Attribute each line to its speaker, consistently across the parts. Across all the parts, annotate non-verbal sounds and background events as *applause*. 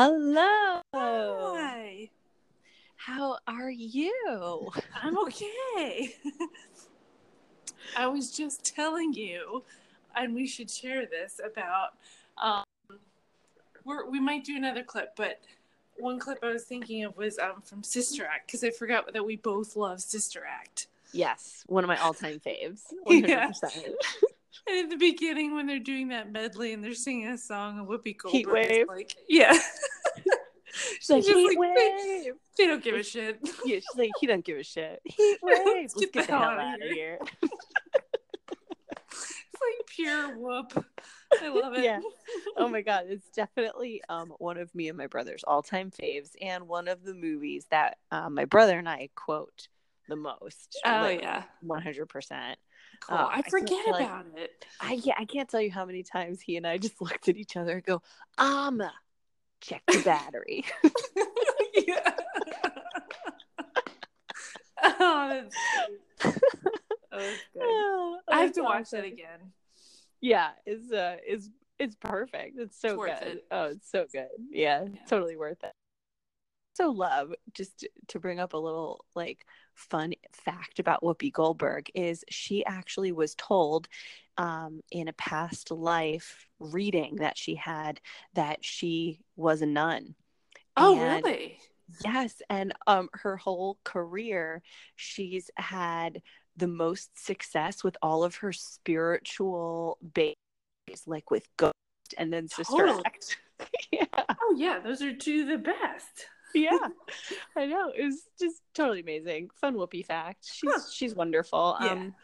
Speaker 1: Hello.
Speaker 2: Hi.
Speaker 1: How are you?
Speaker 2: I'm okay. I was just telling you, and we should share this about. Um, we're, we might do another clip, but one clip I was thinking of was um, from Sister Act because I forgot that we both love Sister Act.
Speaker 1: Yes, one of my all-time faves. 100%. *laughs*
Speaker 2: Yeah. *laughs* And at the beginning, when they're doing that medley and they're singing a song, and Whoopi Goldberg
Speaker 1: Heat
Speaker 2: is
Speaker 1: wave.
Speaker 2: like, yeah, *laughs*
Speaker 1: She's like,
Speaker 2: just
Speaker 1: heat
Speaker 2: like,
Speaker 1: wave.
Speaker 2: they don't give a shit. *laughs*
Speaker 1: Yeah, she's like, he doesn't give a shit. Heat wave. Let's
Speaker 2: Get
Speaker 1: get,
Speaker 2: the
Speaker 1: the
Speaker 2: hell
Speaker 1: out of here.
Speaker 2: It's like pure whoop. I love it.
Speaker 1: Yeah. Oh my god, it's definitely um one of me and my brother's all-time faves, and one of the movies that um, my brother and I quote the most.
Speaker 2: Oh
Speaker 1: like,
Speaker 2: yeah.
Speaker 1: one hundred percent.
Speaker 2: Cool.
Speaker 1: Oh,
Speaker 2: I
Speaker 1: I
Speaker 2: forget
Speaker 1: like-
Speaker 2: about it.
Speaker 1: I yeah, I can't tell you how many times he and I just *laughs* looked at each other and go, "Um, check the battery." *laughs*
Speaker 2: yeah. *laughs* oh, that's good. Oh, good.
Speaker 1: Oh,
Speaker 2: I have to watch that again.
Speaker 1: Yeah, it's uh, is it's perfect. It's so
Speaker 2: It's
Speaker 1: good.
Speaker 2: it.
Speaker 1: Oh, it's so good. Yeah,
Speaker 2: Yeah.
Speaker 1: totally worth it. So love just to- bring up a little like fun fact about Whoopi Goldberg is she actually was told um, in a past life reading that she had that she was a nun.
Speaker 2: Oh,
Speaker 1: And-
Speaker 2: really?
Speaker 1: Yes, and um her whole career she's had the most success with all of her spiritual babies like with Ghost and then Sister
Speaker 2: Totally. *laughs*
Speaker 1: Yeah.
Speaker 2: Oh, yeah. Those are two the best.
Speaker 1: Yeah. *laughs* I know. It was just totally amazing. Fun Whoopi fact. She's
Speaker 2: Huh.
Speaker 1: she's wonderful.
Speaker 2: Yeah.
Speaker 1: Um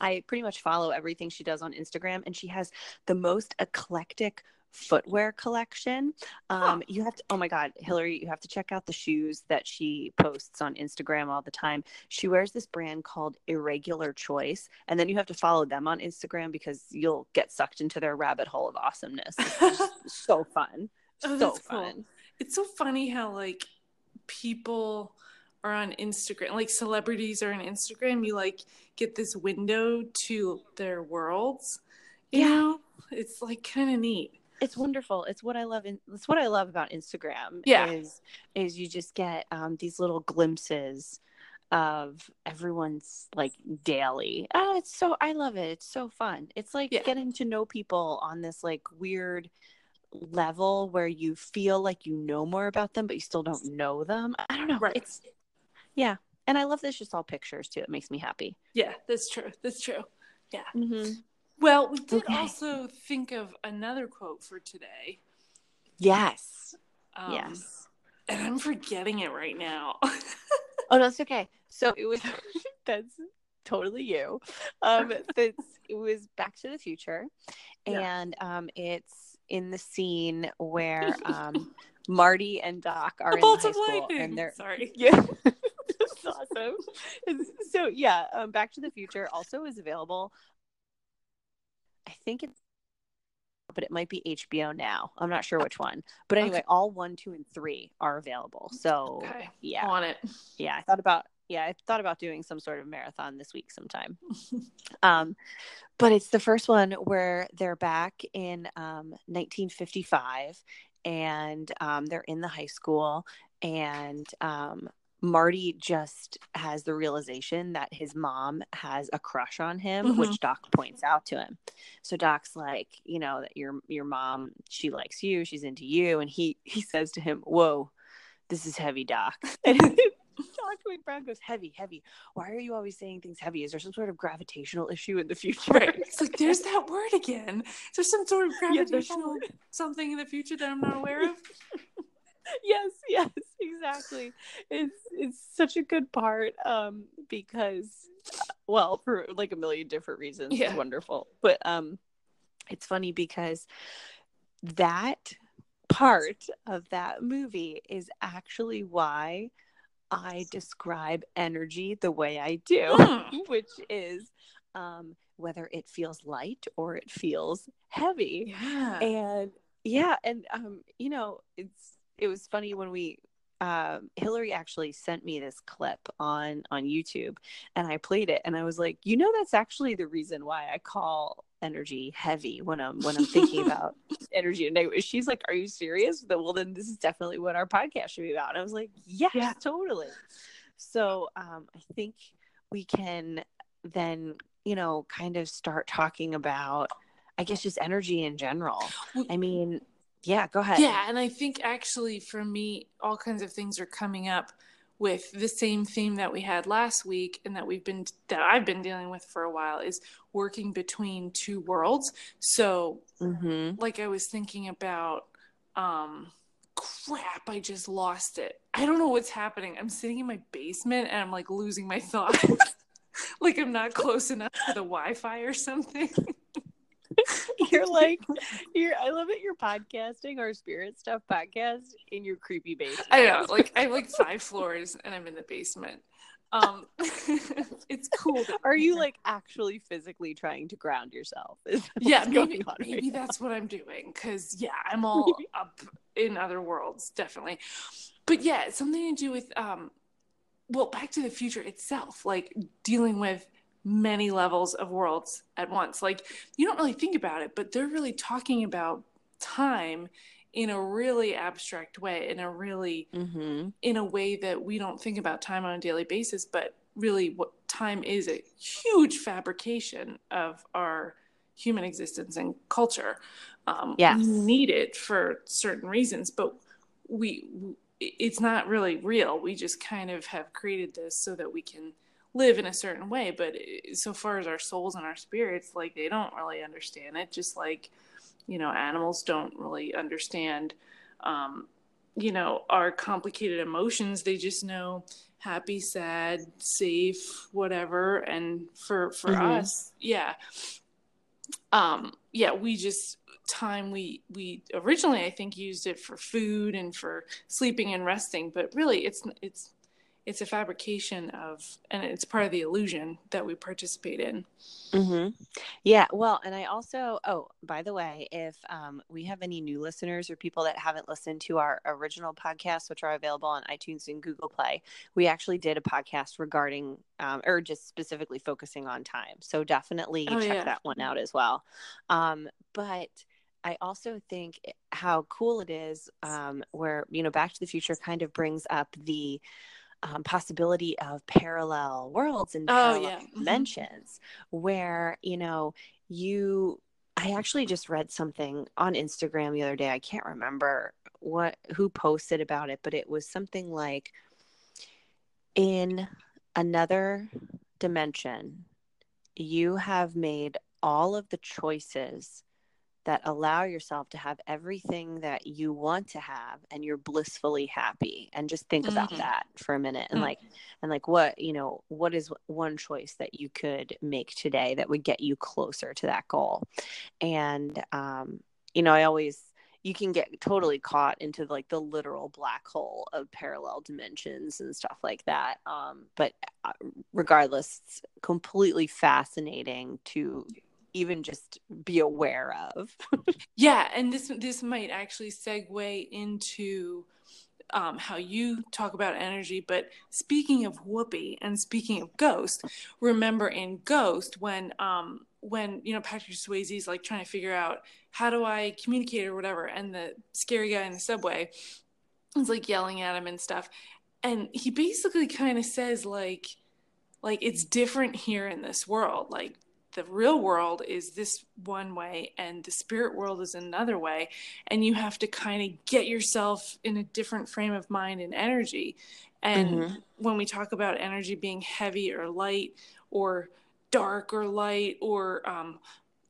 Speaker 1: I pretty much follow everything she does on Instagram and she has the most eclectic footwear collection. Um
Speaker 2: Huh.
Speaker 1: you have to oh my god, Hillary, you have to check out the shoes that she posts on Instagram all the time. She wears this brand called Irregular Choice and then you have to follow them on Instagram because you'll get sucked into their rabbit hole of awesomeness. *laughs* so fun.
Speaker 2: Oh,
Speaker 1: so
Speaker 2: fun. cool. It's so funny how like people are on Instagram, like celebrities are on Instagram. You like get this window to their worlds. You
Speaker 1: Yeah.
Speaker 2: know, it's like kind of neat.
Speaker 1: it's wonderful it's what i love in it's what i love about instagram
Speaker 2: Yeah.
Speaker 1: is is you just get um these little glimpses of everyone's like daily oh it's so i love it it's so fun it's like
Speaker 2: Yeah.
Speaker 1: getting to know people on this like weird level where you feel like you know more about them but you still don't know them i don't know
Speaker 2: Right.
Speaker 1: it's yeah and i love this just all pictures too it makes me happy
Speaker 2: Yeah, that's true. That's true.
Speaker 1: mm-hmm.
Speaker 2: Well, we did
Speaker 1: Okay.
Speaker 2: also think of another quote for today.
Speaker 1: yes
Speaker 2: Um,
Speaker 1: yes
Speaker 2: And I'm forgetting it right now. *laughs*
Speaker 1: Oh no, it's okay. So it was *laughs* that's totally you. Um that's it was Back to the Future. *laughs*
Speaker 2: Yeah.
Speaker 1: And um it's in the scene where *laughs* um Marty and Doc are
Speaker 2: The
Speaker 1: in high school
Speaker 2: lightning.
Speaker 1: and they're
Speaker 2: Sorry. *laughs*
Speaker 1: yeah. That's awesome. So yeah, um Back to the Future also is available. I think it's but it might be HBO now. I'm not sure which one. But anyway,
Speaker 2: Okay.
Speaker 1: all one, two, and three are available. So
Speaker 2: Okay.
Speaker 1: yeah
Speaker 2: On it.
Speaker 1: yeah i thought about yeah i thought about doing some sort of marathon this week sometime *laughs* um but it's the first one where they're back in um 1955 and um they're in the high school and um Marty just has the realization that his mom has a crush on him,
Speaker 2: Mhm.
Speaker 1: which Doc points out to him. So Doc's like, you know, that your your mom, she likes you, she's into you, and he he says to him, "Whoa, this is heavy, Doc." *laughs* Doc McBrown goes, "Heavy, heavy. Why are you always saying things heavy? Is there some sort of gravitational issue in the future?"
Speaker 2: Right. It's like there's that word again. Is there some sort of *laughs*
Speaker 1: Yeah,
Speaker 2: gravitational something in the future that I'm not aware of? *laughs*
Speaker 1: yes yes exactly it's it's such a good part um because well for like a million different reasons
Speaker 2: Yeah.
Speaker 1: it's wonderful but um it's funny because that part of that movie is actually why i describe energy the way i do
Speaker 2: Hmm. *laughs*
Speaker 1: which is um whether it feels light or it feels heavy
Speaker 2: Yeah.
Speaker 1: and yeah and um you know it's it was funny when we um, Hillary actually sent me this clip on on YouTube, and I played it, and I was like, you know, that's actually the reason why I call energy heavy when I'm when I'm thinking *laughs* about energy. And she's like, "Are you serious?" Well, then this is definitely what our podcast should be about. And I was like, "Yes, yeah. totally." So um, I think we can then, you know, kind of start talking about, I guess, just energy in general. I mean, yeah, go ahead.
Speaker 2: Yeah, and I think actually for me, all kinds of things are coming up with the same theme that we had last week and that we've been that I've been dealing with for a while is working between two worlds. So, mm-hmm. like I was thinking about um crap, I just lost it. I don't know what's happening. I'm sitting in my basement and I'm like losing my *laughs* thoughts. like I'm not close enough to the Wi-Fi or something. *laughs* *laughs*
Speaker 1: you're like *laughs* you're I love it you're podcasting our spirit stuff podcast in your creepy basement.
Speaker 2: I know, like I have like five floors and I'm in the basement. Um *laughs* it's cool.
Speaker 1: Are you like actually physically trying to ground yourself?
Speaker 2: yeah, maybe, maybe that's what I'm doing because yeah, I'm all up in other worlds, definitely. But yeah, something to do with um well, Back to the Future itself, like dealing with many levels of worlds at once. Like you don't really think about it, but they're really talking about time in a really abstract way, in a really mm-hmm. in a way that we don't think about time on a daily basis, but really what time is a huge fabrication of our human existence and culture. Um,
Speaker 1: yes.
Speaker 2: we need it for certain reasons, but we it's not really real. We just kind of have created this so that we can live in a certain way but so far as our souls and our spirits like they don't really understand it just like you know animals don't really understand um you know our complicated emotions they just know happy sad safe whatever and for for mm-hmm. us yeah um yeah we just time we we originally i think used it for food and for sleeping and resting but really it's it's it's a fabrication of and it's part of the illusion that we participate in
Speaker 1: mm-hmm. yeah well and i also oh by the way if um, we have any new listeners or people that haven't listened to our original podcasts which are available on itunes and google play we actually did a podcast regarding um, or just specifically focusing on time so definitely oh, check yeah. that one out as well um, but I also think how cool it is um, where, you know, Back to the Future kind of brings up the um, possibility of parallel worlds and oh, yeah. Mm-hmm. dimensions where you know you i actually just read something on instagram the other day i can't remember what who posted about it but it was something like in another dimension you have made all of the choices that allow yourself to have everything that you want to have and you're blissfully happy and just think mm-hmm. about that for a minute and mm-hmm. like and like what you know what is one choice that you could make today that would get you closer to that goal and um you know i always you can get totally caught into like the literal black hole of parallel dimensions and stuff like that um but uh, regardless it's completely fascinating to even just be aware of.
Speaker 2: yeah, and this this might actually segue into um, how you talk about energy. But speaking of Whoopi and speaking of Ghost, remember in Ghost when um, when you know Patrick Swayze's like trying to figure out how do I communicate or whatever, and the scary guy in the subway is like yelling at him and stuff, and he basically kind of says like like it's different here in this world like the real world is this one way and the spirit world is another way and you have to kind of get yourself in a different frame of mind and energy and mm-hmm. when we talk about energy being heavy or light or dark or light or um,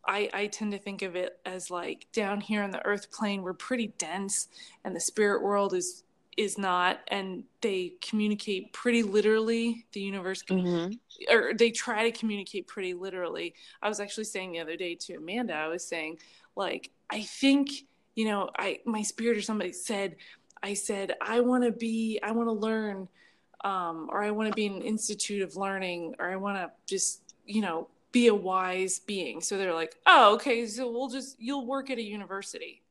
Speaker 2: I, I tend to think of it as like down here on the earth plane we're pretty dense and the spirit world is is not and they communicate pretty literally the universe mm-hmm. or they try to communicate pretty literally. I was actually saying the other day to amanda i was saying like i think you know i my spirit or somebody said i said i want to be i want to learn um, or i want to be an institute of learning or i want to just you know be a wise being. So they're like oh okay so we'll just you'll work at a university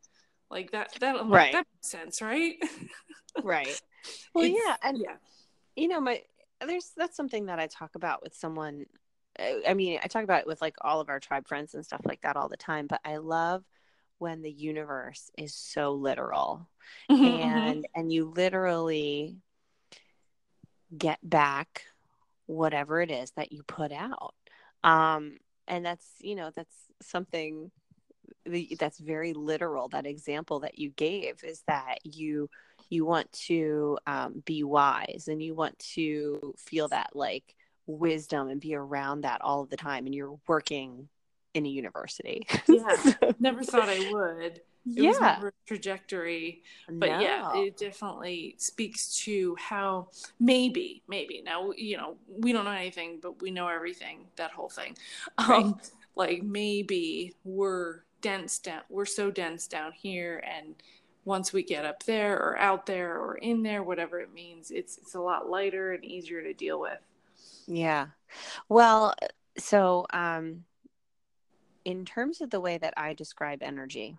Speaker 2: like that that right. that makes sense right *laughs*
Speaker 1: right Well,
Speaker 2: It's-
Speaker 1: yeah, and
Speaker 2: yeah.
Speaker 1: you know, my there's that's something that I talk about with someone. I I mean, I talk about it with like all of our tribe friends and stuff like that all the time. But I love when the universe is so literal *laughs*
Speaker 2: Mm-hmm,
Speaker 1: and and you literally get back whatever it is that you put out um and that's you know that's something that's very literal that example that you gave is that you you want to um, be wise and you want to feel that like wisdom and be around that all of the time and you're working in a university
Speaker 2: Yeah. *laughs* never thought I would. It was
Speaker 1: yeah
Speaker 2: never a trajectory. But yeah, it definitely speaks to how maybe, maybe now you know we don't know anything, but we know everything. That whole thing,
Speaker 1: Right.
Speaker 2: um, like maybe we're dense down. We're so dense down here, and once we get up there or out there or in there, whatever it means, it's it's a lot lighter and easier to deal with.
Speaker 1: Yeah. Well, so um in terms of the way that I describe energy,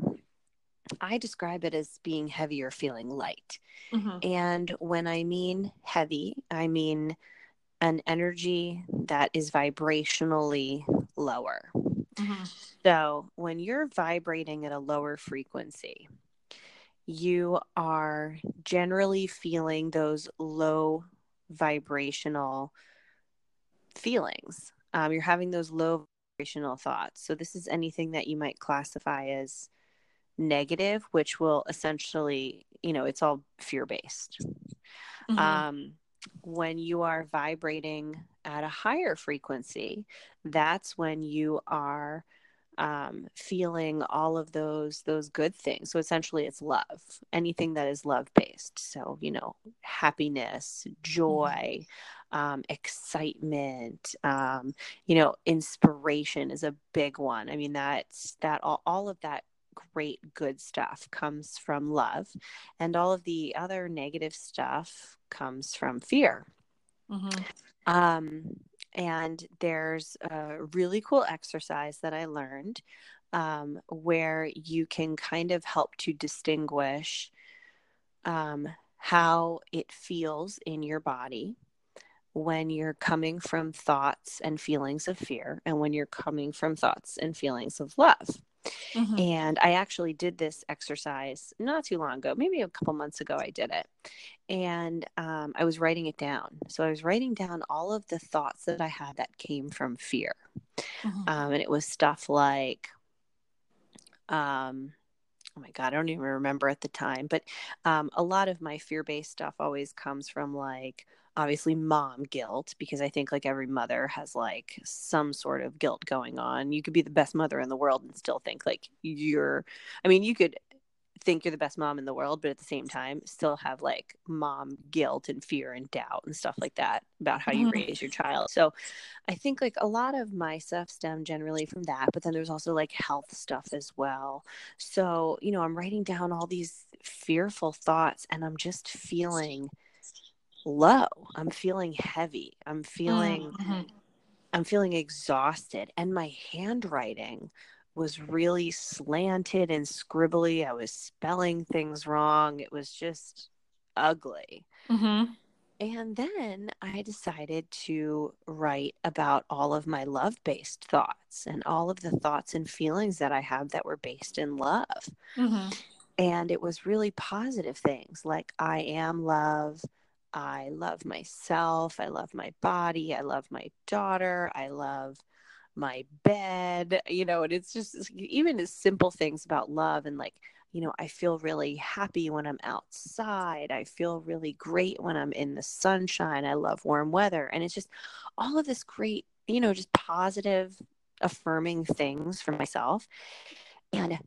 Speaker 1: I describe it as being heavy or feeling light.
Speaker 2: Mm-hmm.
Speaker 1: And when I mean heavy, I mean an energy that is vibrationally lower.
Speaker 2: Mm-hmm.
Speaker 1: So when you're vibrating at a lower frequency, you are generally feeling those low vibrational feelings. Um, you're having those low vibrational thoughts. So this is anything that you might classify as negative, which will essentially, you know, it's all fear based.
Speaker 2: Mm-hmm.
Speaker 1: Um, when you are vibrating at a higher frequency, that's when you are um, feeling all of those those good things. So essentially, it's love. Anything that is love based. So you know, happiness, joy, um, excitement. Um, you know, inspiration is a big one. I mean, that's that all, all of that great good stuff comes from love, and all of the other negative stuff comes from fear.
Speaker 2: Mm-hmm.
Speaker 1: Um, and there's a really cool exercise that I learned um, where you can kind of help to distinguish um, how it feels in your body when you're coming from thoughts and feelings of fear and when you're coming from thoughts and feelings of love.
Speaker 2: Mm-hmm.
Speaker 1: And I actually did this exercise not too long ago, maybe a couple months ago, I did it. And um, I was writing it down. So I was writing down all of the thoughts that I had that came from fear.
Speaker 2: Mm-hmm.
Speaker 1: Um, and it was stuff like, um, oh my God, I don't even remember at the time, but um, a lot of my fear based stuff always comes from like, obviously mom guilt because i think like every mother has like some sort of guilt going on. You could be the best mother in the world and still think like you're i mean you could think you're the best mom in the world but at the same time still have like mom guilt and fear and doubt and stuff like that about how you
Speaker 2: Mhm.
Speaker 1: raise your child. So i think like a lot of my stuff stem generally from that but then there's also like health stuff as well. So you know i'm writing down all these fearful thoughts and i'm just feeling low. I'm feeling heavy. I'm feeling
Speaker 2: Mhm.
Speaker 1: i'm feeling exhausted. And my handwriting was really slanted and scribbly. I was spelling things wrong. It was just ugly.
Speaker 2: Mhm.
Speaker 1: and then i decided to write about all of my love based thoughts and all of the thoughts and feelings that i have that were based in love.
Speaker 2: Mhm.
Speaker 1: and it was really positive things like i am love i love myself i love my body i love my daughter i love my bed you know and it's just even as simple things about love and like you know i feel really happy when i'm outside i feel really great when i'm in the sunshine i love warm weather and it's just all of this great you know just positive affirming things for myself and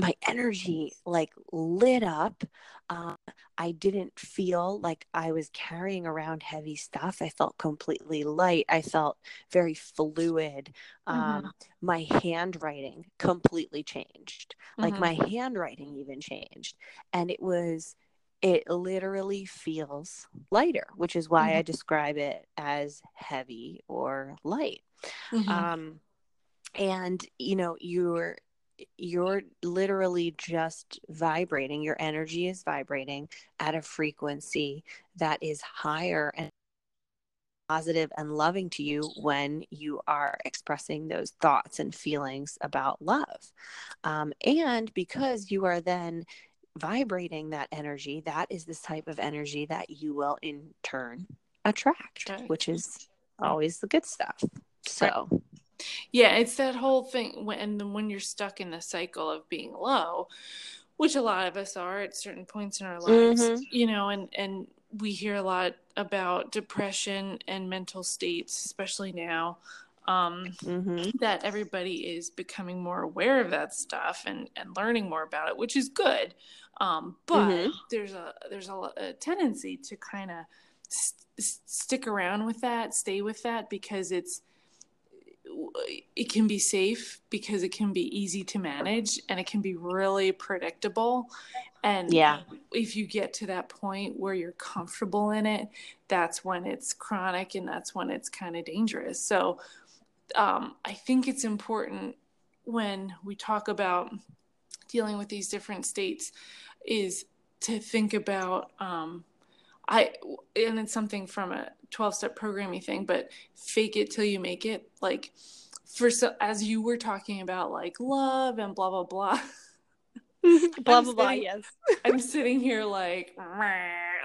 Speaker 1: my energy like lit up um, i didn't feel like i was carrying around heavy stuff. I felt completely light. I felt very fluid. Um, my handwriting completely changed. Like
Speaker 2: Mhm.
Speaker 1: my handwriting even changed. And it was it literally feels lighter which is why i describe it as heavy or light.
Speaker 2: Mhm.
Speaker 1: um and you know you're you're literally just vibrating your energy is vibrating at a frequency that is higher and positive and loving to you when you are expressing those thoughts and feelings about love. Um, and because you are then vibrating that energy, that is this type of energy that you will in turn attract, okay. which is always the good stuff. So, right.
Speaker 2: Yeah, it's that whole thing when when you're stuck in the cycle of being low, which a lot of us are at certain points in our lives, mm-hmm. you know, and and we hear a lot about depression and mental states, especially now. Um, mm-hmm. That everybody is becoming more aware of that stuff and, and learning more about it, which is good. Um, but mm-hmm. there's a there's a, a tendency to kind of st- stick around with that, stay with that because it's it can be safe because it can be easy to manage and it can be really predictable. And yeah. if you get to that point where you're comfortable in it that's when it's chronic and that's when it's kind of dangerous. So um, i think it's important when we talk about dealing with these different states is to think about um, I and it's something from a 12 step programming thing, but fake it till you make it. Like for so as you were talking about like love and blah blah blah. *laughs*
Speaker 1: blah blah blah, yes.
Speaker 2: I'm sitting here like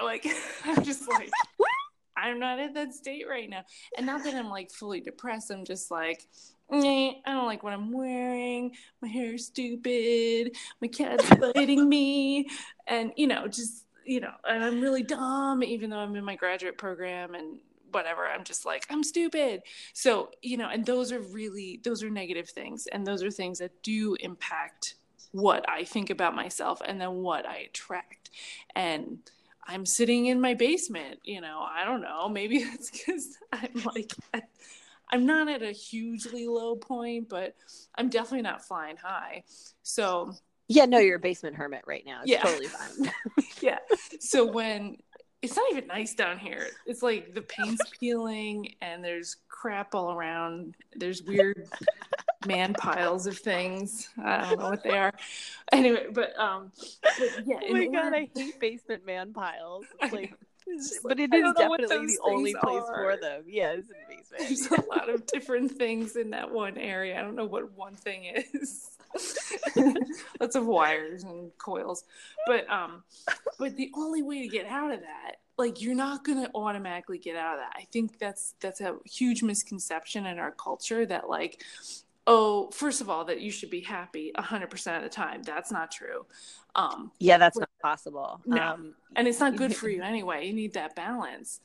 Speaker 2: like *laughs* I'm just like *laughs* I'm not in that state right now. And not that I'm like fully depressed, I'm just like I don't like what I'm wearing. My hair is stupid. My cat's biting me. And, you know, just, you know, and I'm really dumb, even though I'm in my graduate program and whatever. I'm just like, I'm stupid. So, you know, and those are really, those are negative things. And those are things that do impact what I think about myself and then what I attract. And, I'm sitting in my basement, you know, I don't know, maybe *laughs* it's because I'm like at I'm not at a hugely low point, but I'm definitely not flying high. So
Speaker 1: yeah, no, you're a basement hermit right now. It's yeah. totally *laughs* fine.
Speaker 2: yeah. So when it's not even nice down here. It's like the paint's peeling and there's crap all around. There's weird man piles of things. I don't know what they are. Anyway, but um but
Speaker 1: yeah. Oh my god. I hate basement man piles. Like but it is definitely the only place are. for them. Yes,
Speaker 2: There's a lot of different things in that one area. I don't know what one thing is. *laughs* Lots of wires and coils, but um, but the only way to get out of that, like you're not gonna automatically get out of that. I think that's that's a huge misconception in our culture that like oh, first of all, that you should be happy 100% of the time. That's not true.
Speaker 1: Um, yeah, that's not possible.
Speaker 2: No. Um, and it's not good *laughs* for you anyway. You need that balance.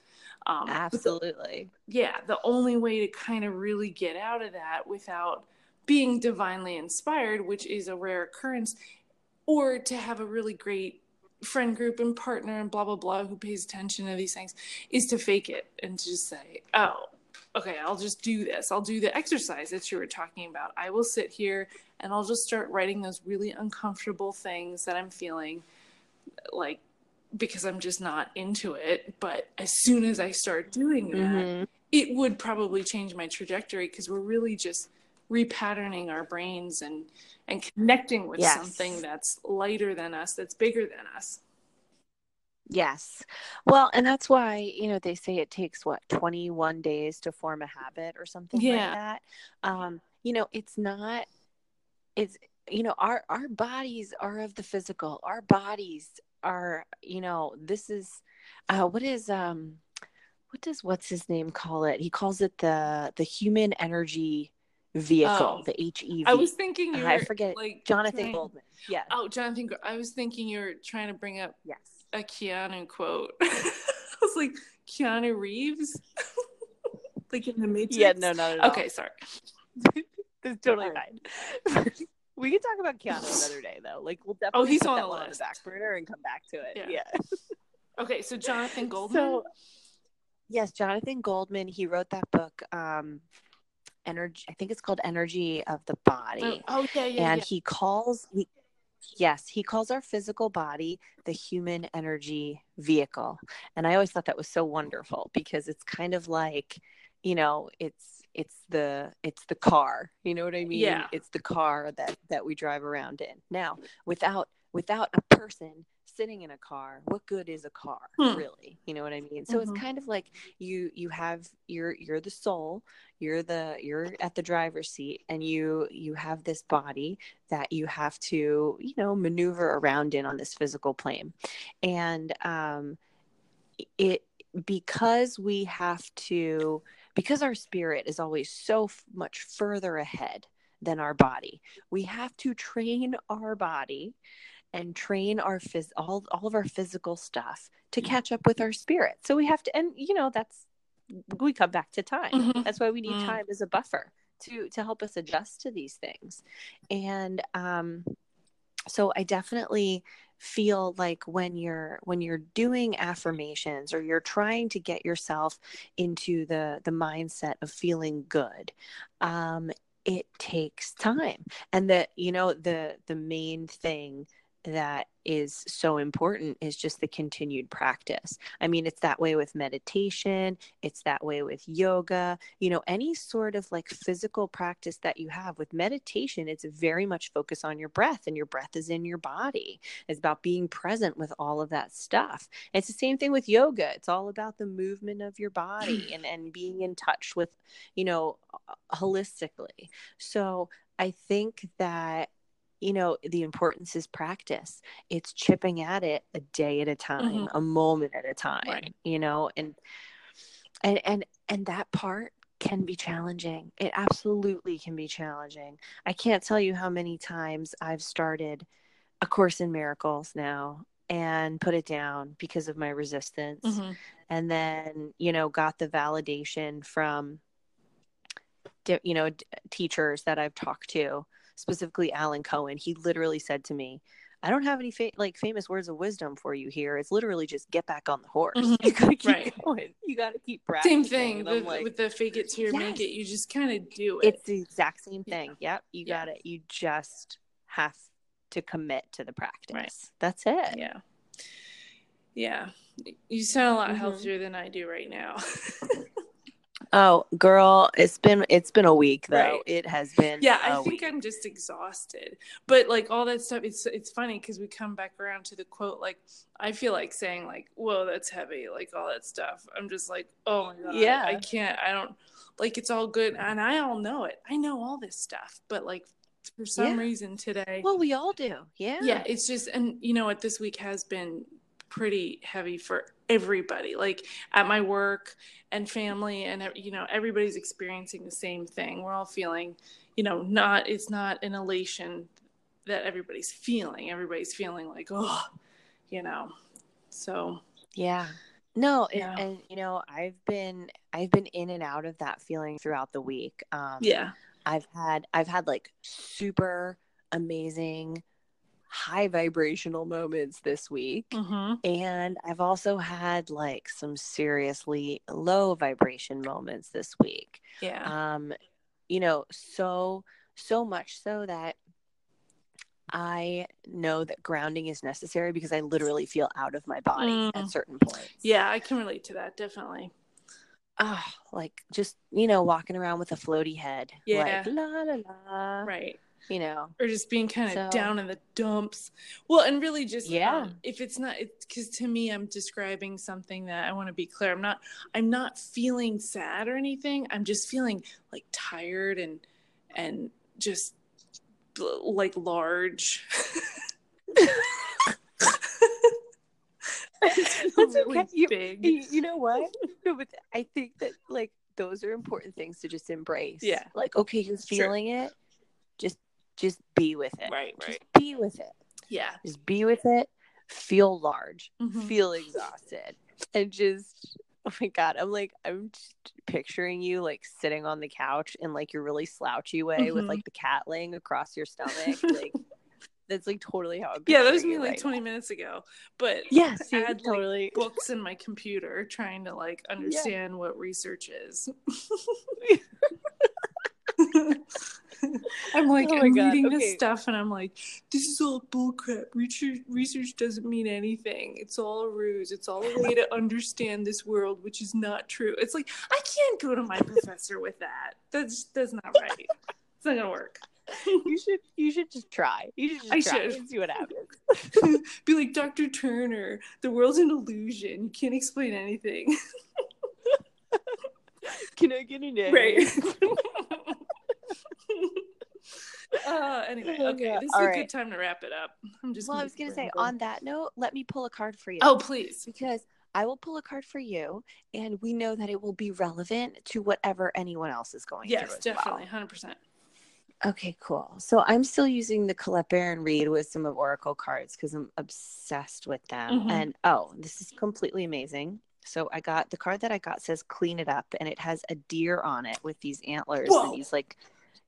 Speaker 1: Um, absolutely.
Speaker 2: The, yeah, the only way to kind of really get out of that without being divinely inspired, which is a rare occurrence, or to have a really great friend group and partner and blah blah blah who pays attention to these things is to fake it and to just say oh okay, I'll just do this. I'll do the exercise that you were talking about. I will sit here and I'll just start writing those really uncomfortable things that I'm feeling like because I'm just not into it. But as soon as I start doing that, mm-hmm. it would probably change my trajectory because we're really just repatterning our brains and and connecting with yes. something that's lighter than us, that's bigger than us.
Speaker 1: Yes. Well, and that's why, you know, they say it takes what, 21 days to form a habit or something yeah. like that. Um, you know, it's not it's you know, our our bodies are of the physical. Our bodies are, you know, this is uh what is um what does what's his name call it? He calls it the the human energy vehicle, oh, the HEV.
Speaker 2: I was thinking you
Speaker 1: uh, I forget like Jonathan trying, Goldman. Yeah.
Speaker 2: Oh, Jonathan I was thinking you were trying to bring up
Speaker 1: Yes
Speaker 2: a Keanu quote. *laughs* I was like, Keanu Reeves? *laughs* like in the Matrix?
Speaker 1: Yeah, no, no,
Speaker 2: no. Okay, sorry. *laughs*
Speaker 1: It's totally fine. we can talk about Keanu another day, though. Like, we'll definitely oh, he's on the, on the back burner and come back to it. Yeah. yeah.
Speaker 2: okay, so Jonathan Goldman. So,
Speaker 1: yes, Jonathan Goldman. He wrote that book. Um, energy. I think it's called Energy of the oh, Body.
Speaker 2: Oh, oh yeah, yeah.
Speaker 1: And
Speaker 2: yeah.
Speaker 1: he calls. He, Yes, he calls our physical body the human energy vehicle. And I always thought that was so wonderful because it's kind of like, you know, it's it's the it's the car you know what i mean
Speaker 2: Yeah.
Speaker 1: it's the car that that we drive around in now without without a person sitting in a car what good is a car
Speaker 2: Hmm.
Speaker 1: really you know what i mean so
Speaker 2: Mhm.
Speaker 1: it's kind of like you you have you're you're the soul you're the you're at the driver's seat and you you have this body that you have to you know maneuver around in on this physical plane and um it because we have to because our spirit is always so f- much further ahead than our body we have to train our body and train our phys- all, all of our physical stuff to catch up with our spirit. So we have to and you know that's we come back to time.
Speaker 2: Mhm.
Speaker 1: that's why we need
Speaker 2: Mm.
Speaker 1: time as a buffer to to help us adjust to these things. And um so i definitely feel like when you're when you're doing affirmations or you're trying to get yourself into the the mindset of feeling good um it takes time. And that you know the the main thing that is so important is just the continued practice. I mean, it's that way with meditation, it's that way with yoga, you know, any sort of like physical practice that you have with meditation, it's very much focus on your breath and your breath is in your body. It's about being present with all of that stuff. It's the same thing with yoga. It's all about the movement of your body and, and being in touch with, you know, holistically. So I think that you know the importance is practice it's chipping at it a day at a time
Speaker 2: Mhm.
Speaker 1: a moment at a time
Speaker 2: Right.
Speaker 1: you know and and and and that part can be challenging it absolutely can be challenging i can't tell you how many times i've started a course in miracles now and put it down because of my resistance
Speaker 2: Mhm.
Speaker 1: and then you know got the validation from you know teachers that i've talked to specifically alan cohen he literally said to me i don't have any fa- like famous words of wisdom for you here it's literally just get back on the horse
Speaker 2: Mhm. *laughs*
Speaker 1: you gotta keep
Speaker 2: Right.
Speaker 1: going you gotta keep practicing. Same thing
Speaker 2: the,
Speaker 1: like,
Speaker 2: with the fake it till you make it. You just kind of do it.
Speaker 1: it's the exact same
Speaker 2: Yeah.
Speaker 1: thing yep you
Speaker 2: Yeah.
Speaker 1: got it you just have to commit to the practice
Speaker 2: Right.
Speaker 1: that's it
Speaker 2: yeah. Yeah. You sound a lot
Speaker 1: Mhm.
Speaker 2: healthier than I do right now. *laughs*
Speaker 1: oh girl it's been it's been a week though
Speaker 2: Right.
Speaker 1: it has been
Speaker 2: yeah, I think
Speaker 1: week.
Speaker 2: I'm just exhausted. But like all that stuff, it's it's funny because we come back around to the quote. Like I feel like saying like, "Whoa, that's heavy," like all that stuff. I'm just like, "Oh my god,
Speaker 1: Yeah.
Speaker 2: I can't. I don't like it's all good, and I all know it. I know all this stuff, but like for some
Speaker 1: Yeah.
Speaker 2: reason today,
Speaker 1: well we all do yeah
Speaker 2: yeah it's just and you know what this week has been pretty heavy for everybody like at my work and family and you know everybody's experiencing the same thing. We're all feeling you know not it's not an elation that everybody's feeling. Everybody's feeling like oh you know so.
Speaker 1: Yeah. No, and, and you know, I've been I've been in and out of that feeling throughout the week. Um
Speaker 2: yeah.
Speaker 1: I've had I've had like super amazing high vibrational moments this week.
Speaker 2: mm-hmm.
Speaker 1: And I've also had like some seriously low vibration moments this week.
Speaker 2: yeah
Speaker 1: Um, you know, so so much so that I know that grounding is necessary because I literally feel out of my body
Speaker 2: Mm.
Speaker 1: at certain points.
Speaker 2: yeah i can relate to that definitely
Speaker 1: oh, like just you know walking around with a floaty head
Speaker 2: Yeah.
Speaker 1: like la la la
Speaker 2: right
Speaker 1: you know
Speaker 2: or just being kind of
Speaker 1: So-
Speaker 2: down in the dumps. Well, and really just
Speaker 1: Yeah.
Speaker 2: um, if it's not because to me I'm describing something that I want to be clear. I'm not I'm not feeling sad or anything. I'm just feeling like tired and and just like large. *laughs*
Speaker 1: That's
Speaker 2: really
Speaker 1: okay. You-
Speaker 2: big.
Speaker 1: you, know what no but i think that like those are important things to just embrace
Speaker 2: Yeah.
Speaker 1: like okay you're
Speaker 2: Sure.
Speaker 1: feeling it just just be with it
Speaker 2: Right,
Speaker 1: just
Speaker 2: right.
Speaker 1: be with it
Speaker 2: Yeah.
Speaker 1: just be with it feel large
Speaker 2: Mhm.
Speaker 1: feel exhausted and just oh my god i'm like i'm just picturing you like sitting on the couch in like your really slouchy way with
Speaker 2: Mhm.
Speaker 1: like the cat laying across your stomach *laughs* like that's like totally how
Speaker 2: Yeah, that was me like
Speaker 1: right
Speaker 2: 20
Speaker 1: now.
Speaker 2: minutes ago. But
Speaker 1: yes
Speaker 2: I
Speaker 1: see,
Speaker 2: had, like,
Speaker 1: totally *laughs*
Speaker 2: books in my computer trying to like understand what research is. *laughs* *laughs* I'm like,
Speaker 1: Oh
Speaker 2: I'm
Speaker 1: God,
Speaker 2: reading
Speaker 1: okay.
Speaker 2: this stuff and I'm like, this is all bullcrap. Research, research doesn't mean anything. It's all a ruse. It's all a way to understand this world, which is not true. It's like, I can't go to my professor with that. That's, that's not right. It's not going to work. *laughs*
Speaker 1: you should you should just try. You should just
Speaker 2: I
Speaker 1: try
Speaker 2: should.
Speaker 1: and see what happens. *laughs*
Speaker 2: Be like, Dr. Turner, the world's an illusion. You can't explain anything.
Speaker 1: Can I get an A?
Speaker 2: Right. Uh, anyway, *laughs* okay.
Speaker 1: God.
Speaker 2: This is
Speaker 1: All
Speaker 2: a
Speaker 1: right.
Speaker 2: good time to wrap it up. *laughs* I'm just
Speaker 1: Well, I was gonna say on that note, let me pull a card for you.
Speaker 2: Oh, please.
Speaker 1: because I will pull a card for you, and we know that it will be relevant to whatever anyone else is going
Speaker 2: Yes,
Speaker 1: through. as
Speaker 2: definitely. 100%.
Speaker 1: Okay, cool. So I'm still using the Colette Baron Reid Wisdom of Oracle cards because I'm obsessed with them.
Speaker 2: Mhm.
Speaker 1: And oh, this is completely amazing. So I got the card that I got says clean it up, and it has a deer on it with these antlers,
Speaker 2: Whoa.
Speaker 1: and he's like,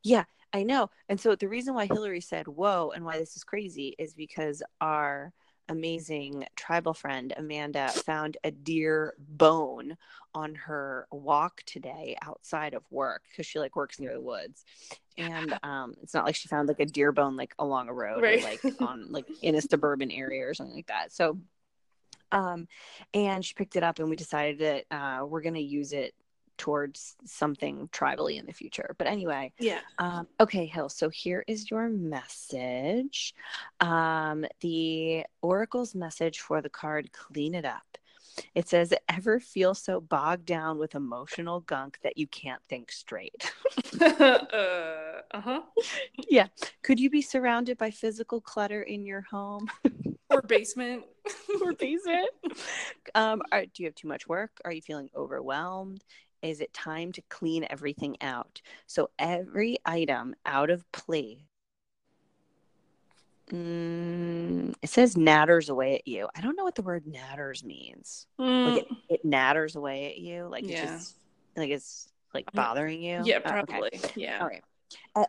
Speaker 1: yeah. I know. And so the reason why Hillary said, whoa, and why this is crazy is because our amazing tribal friend Amanda found a deer bone on her walk today outside of work because she like works near the woods. And *laughs* um it's not like she found like a deer bone like along a road
Speaker 2: Right.
Speaker 1: or like *laughs* on like in a suburban area or something like that. So um and she picked it up and we decided that uh we're gonna use it towards something tribally in the future. But anyway,
Speaker 2: Yeah.
Speaker 1: um, okay, Hill. So here is your message. Um, the Oracle's message for the card Clean It Up. It says, Ever feel so bogged down with emotional gunk that you can't think straight? *laughs*
Speaker 2: uh huh.
Speaker 1: yeah. Could you be surrounded by physical clutter in your home *laughs*
Speaker 2: Or basement.
Speaker 1: or basement? *laughs* um, are, do you have too much work? Are you feeling overwhelmed? Is it time to clean everything out? So every item out of place. Mm, it says natters away at you. I don't know what the word natters means. Like it, it natters away at you. Like
Speaker 2: Mm. Yeah.
Speaker 1: it's just like it's like bothering you.
Speaker 2: yeah,
Speaker 1: Oh, okay.
Speaker 2: probably. Yeah.
Speaker 1: All right. Uh,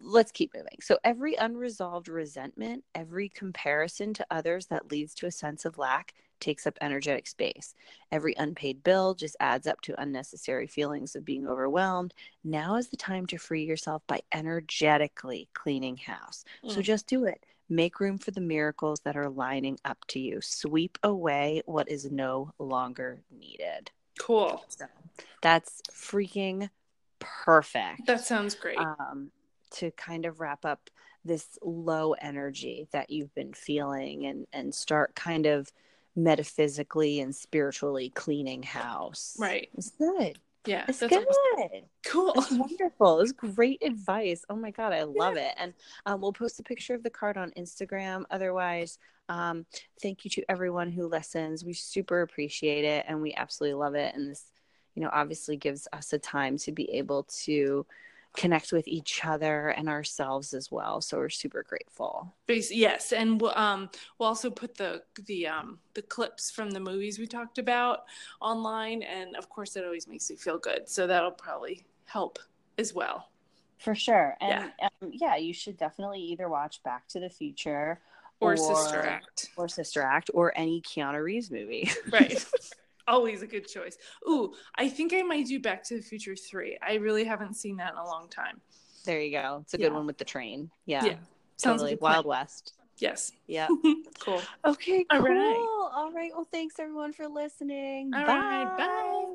Speaker 1: let's keep moving. So, every unresolved resentment, every comparison to others that leads to a sense of lack takes up energetic space. Every unpaid bill just adds up to unnecessary feelings of being overwhelmed. Now is the time to free yourself by energetically cleaning house. So,
Speaker 2: Mm.
Speaker 1: just do it. Make room for the miracles that are lining up to you. Sweep away what is no longer needed.
Speaker 2: Cool.
Speaker 1: So, that's freaking perfect
Speaker 2: That sounds great.
Speaker 1: um, to kind of wrap up this low energy that you've been feeling and and start kind of metaphysically and spiritually cleaning house.
Speaker 2: right.
Speaker 1: It's good.
Speaker 2: Yeah.
Speaker 1: It's good.
Speaker 2: awesome. Cool.
Speaker 1: It's wonderful. It's great advice. Oh my god, I love it. And um, we'll post a picture of the card on Instagram. Otherwise, um, thank you to everyone who listens. We super appreciate it, and we absolutely love it. And this, you know, obviously gives us a time to be able to connect with each other and ourselves as well. So we're super grateful.
Speaker 2: Yes, and we'll, um, we'll also put the the um, the clips from the movies we talked about online, and of course, that always makes me feel good. So that'll probably help as well.
Speaker 1: For sure. And yeah, um, yeah you should definitely either watch Back to the Future
Speaker 2: Or, Sister Act.
Speaker 1: or Sister Act or any Keanu Reeves movie.
Speaker 2: Right. *laughs* Always a good choice. Ooh, I think I might do Back to the Future 3. I really haven't seen that in a long time.
Speaker 1: There you go. It's a
Speaker 2: Yeah.
Speaker 1: good one with the train. Yeah.
Speaker 2: Yeah. Sounds
Speaker 1: totally.
Speaker 2: like a plan.
Speaker 1: Wild West.
Speaker 2: Yes.
Speaker 1: Yeah. *laughs*
Speaker 2: cool.
Speaker 1: Okay,
Speaker 2: All
Speaker 1: cool.
Speaker 2: right.
Speaker 1: All right. Well, thanks everyone for listening.
Speaker 2: All
Speaker 1: Bye.
Speaker 2: right. Bye.